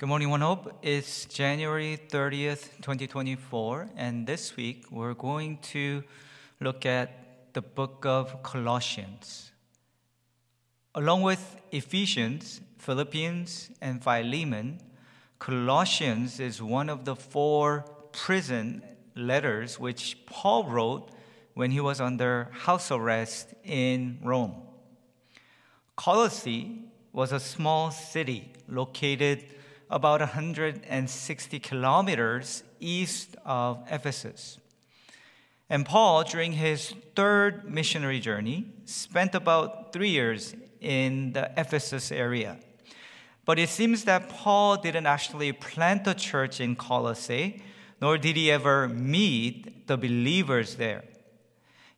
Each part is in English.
Good morning, One Hope. It's January 30th, 2024, and this week we're going to look at the book of Colossians. Along with Ephesians, Philippians, and Philemon, Colossians is one of the four prison letters which Paul wrote when he was under house arrest in Rome. Colossae was a small city located about 160 kilometers east of Ephesus. And Paul, during his third missionary journey, spent about three years in the Ephesus area. But it seems that Paul didn't actually plant a church in Colossae, nor did he ever meet the believers there.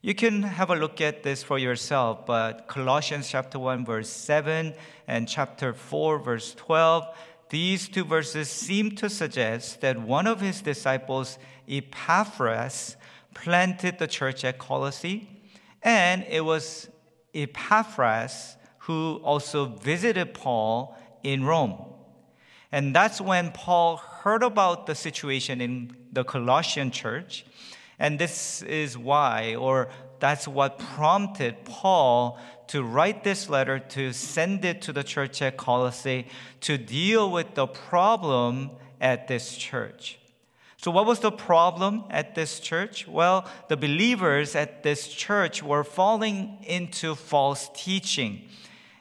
You can have a look at this for yourself, but Colossians chapter 1 verse 7 and chapter 4 verse 12 these two verses seem to suggest that one of his disciples, Epaphras, planted the church at Colossae, and it was Epaphras who also visited Paul in Rome. And that's when Paul heard about the situation in the Colossian church. And this is why, or that's what prompted Paul to write this letter, to send it to the church at Colossae, to deal with the problem at this church. So, what was the problem at this church? Well, the believers at this church were falling into false teaching.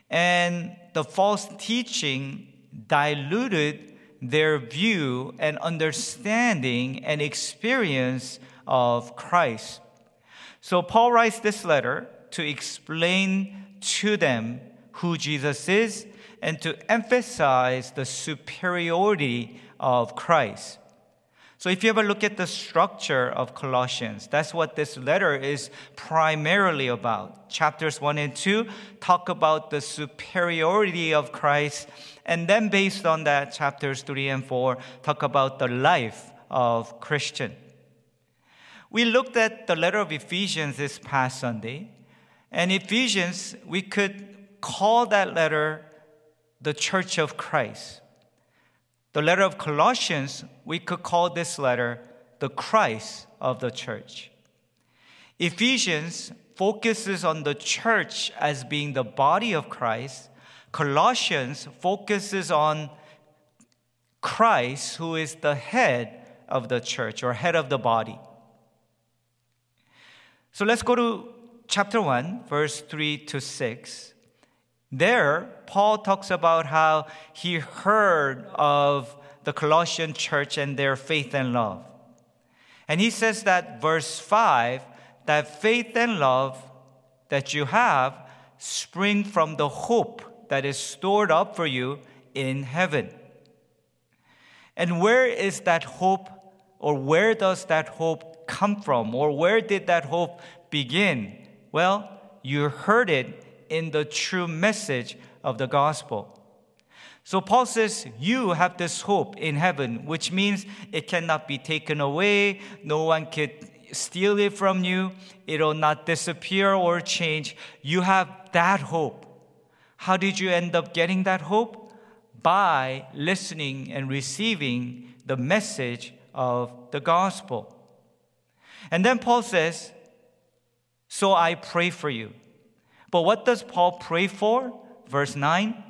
And the false teaching diluted their view and understanding and experience of Christ. So, Paul writes this letter to explain to them who Jesus is and to emphasize the superiority of Christ. So, if you ever look at the structure of Colossians, that's what this letter is primarily about. Chapters 1 and 2 talk about the superiority of Christ, and then based on that, chapters 3 and 4 talk about the life of Christian. We looked at the letter of Ephesians this past Sunday, and Ephesians, we could call that letter the church of Christ. The letter of Colossians, we could call this letter the Christ of the church. Ephesians focuses on the church as being the body of Christ. Colossians focuses on Christ, who is the head of the church or head of the body. So let's go to chapter 1, verse 3 to 6, there, Paul talks about how he heard of the Colossian church and their faith and love. And he says that, verse 5, that faith and love that you have spring from the hope that is stored up for you in heaven. And where is that hope, or where does that hope come from, or where did that hope begin? Well, you heard it in the true message of the gospel. So Paul says, You have this hope in heaven, which means it cannot be taken away. No one can steal it from you. It'll not disappear or change. You have that hope. How did you end up getting that hope? By listening and receiving the message of the gospel. And then Paul says, so I pray for you. But what does Paul pray for? Verse 9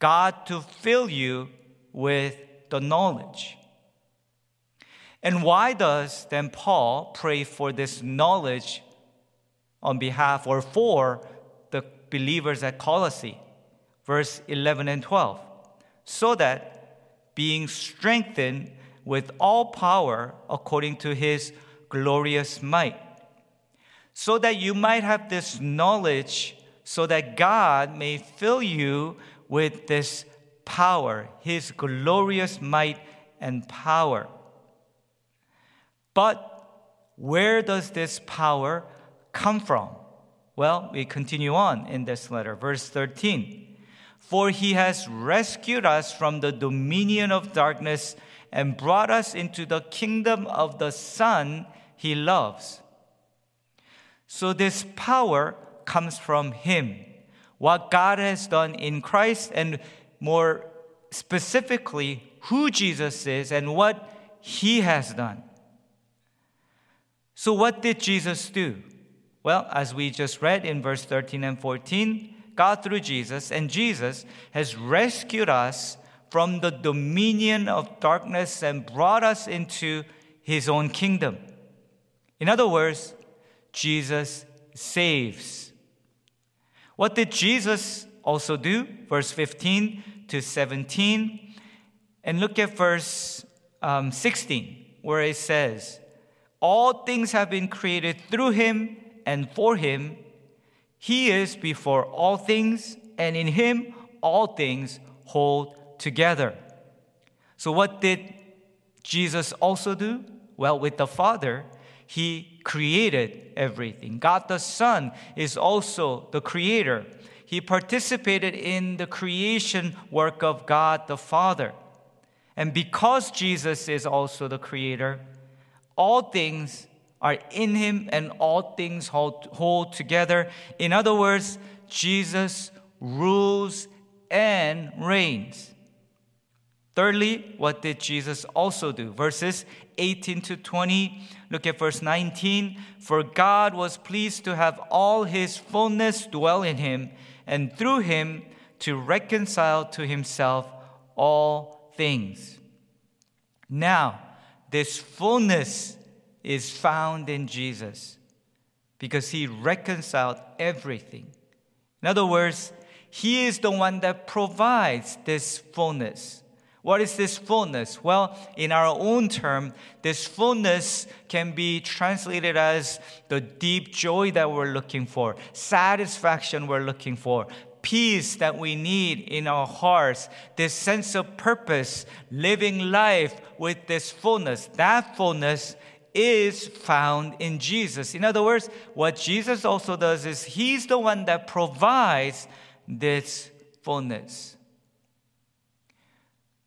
God to fill you with the knowledge. And why does then Paul pray for this knowledge on behalf or for the believers at Colossae? Verse 11 and 12. So that being strengthened with all power according to his glorious might so that you might have this knowledge, so that God may fill you with this power, His glorious might and power. But where does this power come from? Well, we continue on in this letter, verse 13. For he has rescued us from the dominion of darkness and brought us into the kingdom of the Son he loves so this power comes from Him. What God has done in Christ, and more specifically who Jesus is and what he has done. So, what did Jesus do? Well, as we just read in verse 13 and 14, God through Jesus, and Jesus has rescued us from the dominion of darkness and brought us into his own kingdom. In other words, Jesus saves. What did Jesus also do? Verse 15 to 17. And look at verse um, 16, where it says, All things have been created through him and for him. He is before all things, and in him all things hold together. So, what did Jesus also do? Well, with the Father, he created everything. God the Son is also the creator. He participated in the creation work of God the Father. And because Jesus is also the creator, all things are in him and all things hold, hold together. In other words, Jesus rules and reigns. Thirdly, what did Jesus also do? Verses 18 to 20. Look at verse 19. For God was pleased to have all his fullness dwell in him, and through him to reconcile to himself all things. Now, this fullness is found in Jesus because he reconciled everything. In other words, he is the one that provides this fullness. What is this fullness? Well, in our own term, this fullness can be translated as the deep joy that we're looking for, satisfaction we're looking for, peace that we need in our hearts, this sense of purpose, living life with this fullness. That fullness is found in Jesus. In other words, what Jesus also does is He's the one that provides this fullness.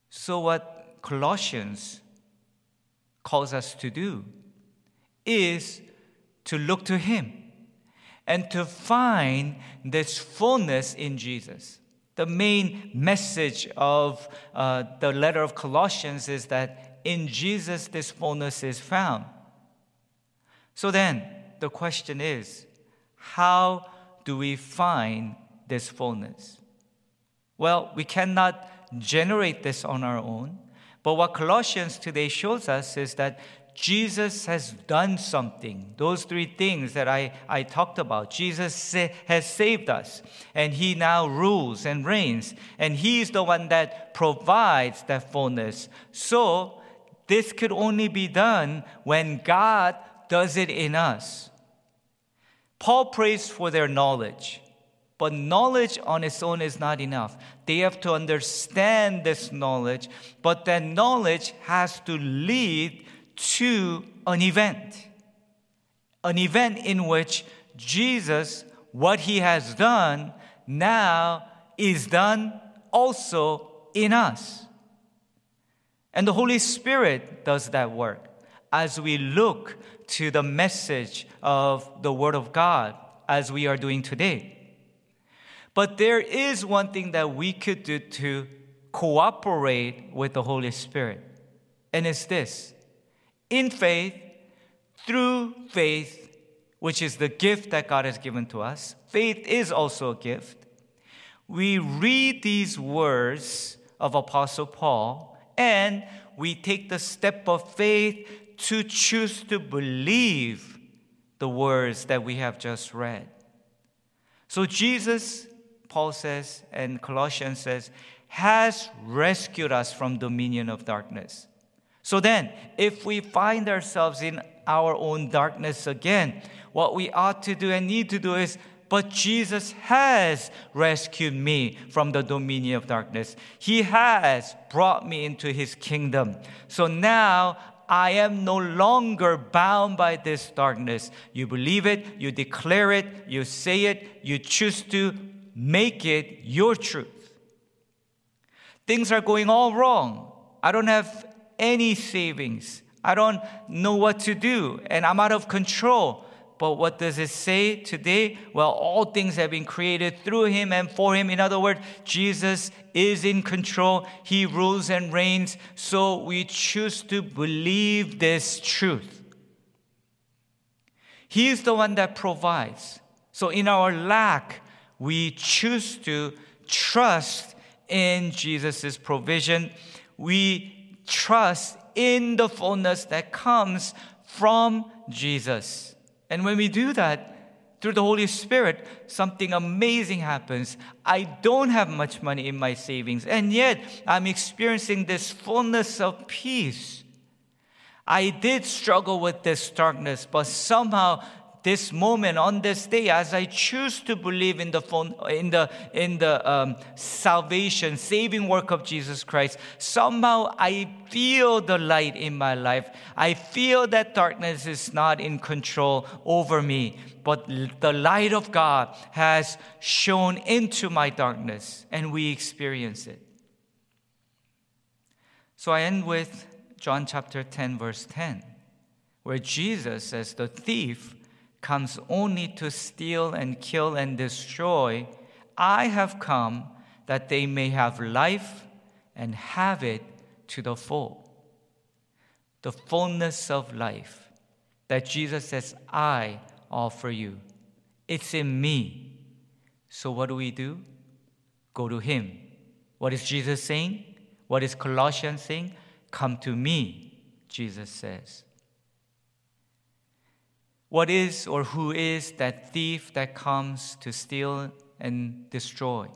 So, what Colossians calls us to do is to look to Him and to find this fullness in Jesus. The main message of uh, the letter of Colossians is that in Jesus this fullness is found. So then, the question is how do we find this fullness? Well, we cannot generate this on our own. But what Colossians today shows us is that Jesus has done something. Those three things that I, I talked about. Jesus has saved us, and He now rules and reigns, and He's the one that provides that fullness. So, this could only be done when God does it in us. Paul prays for their knowledge. But knowledge on its own is not enough. They have to understand this knowledge, but that knowledge has to lead to an event. An event in which Jesus, what he has done, now is done also in us. And the Holy Spirit does that work as we look to the message of the Word of God as we are doing today. But there is one thing that we could do to cooperate with the Holy Spirit, and it's this in faith, through faith, which is the gift that God has given to us, faith is also a gift. We read these words of Apostle Paul and we take the step of faith to choose to believe the words that we have just read. So Jesus Paul says, and Colossians says, has rescued us from dominion of darkness. So then, if we find ourselves in our own darkness again, what we ought to do and need to do is, but Jesus has rescued me from the dominion of darkness. He has brought me into his kingdom. So now I am no longer bound by this darkness. You believe it, you declare it, you say it, you choose to make it your truth. Things are going all wrong. I don't have any savings. I don't know what to do, and I'm out of control. But what does it say today? Well, all things have been created through him and for him. In other words, Jesus is in control. He rules and reigns. So we choose to believe this truth. He is the one that provides. So in our lack, we choose to trust in Jesus' provision. We trust in the fullness that comes from Jesus. And when we do that, through the Holy Spirit, something amazing happens. I don't have much money in my savings, and yet I'm experiencing this fullness of peace. I did struggle with this darkness, but somehow this moment on this day as I choose to believe in the phone, in the in the um, salvation saving work of Jesus Christ somehow I feel the light in my life. I feel that darkness is not in control over me but the light of God has shone into my darkness and we experience it. So I end with John chapter 10 verse 10 where Jesus as the thief comes only to steal and kill and destroy, I have come that they may have life and have it to the full. The fullness of life that Jesus says, I offer you. It's in me. So what do we do? Go to Him. What is Jesus saying? What is Colossians saying? Come to me, Jesus says. What is or who is that thief that comes to steal and destroy?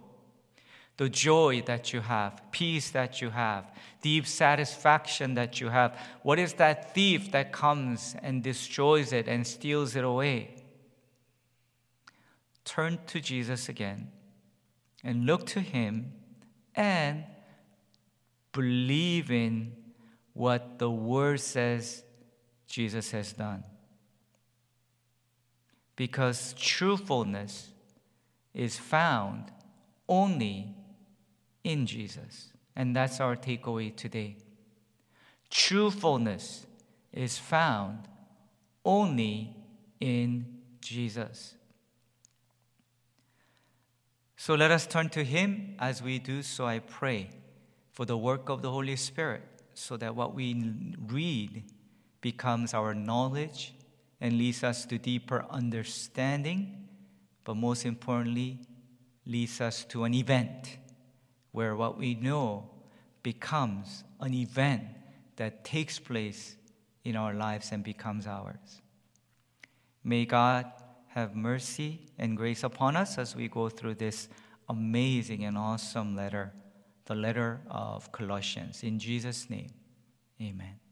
The joy that you have, peace that you have, deep satisfaction that you have. What is that thief that comes and destroys it and steals it away? Turn to Jesus again and look to Him and believe in what the Word says Jesus has done because truthfulness is found only in Jesus. And that's our takeaway today. Truthfulness is found only in Jesus. So let us turn to Him as we do so. I pray for the work of the Holy Spirit so that what we read becomes our knowledge and leads us to deeper understanding, but most importantly, leads us to an event where what we know becomes an event that takes place in our lives and becomes ours. May God have mercy and grace upon us as we go through this amazing and awesome letter, the letter of Colossians. In Jesus' name, amen.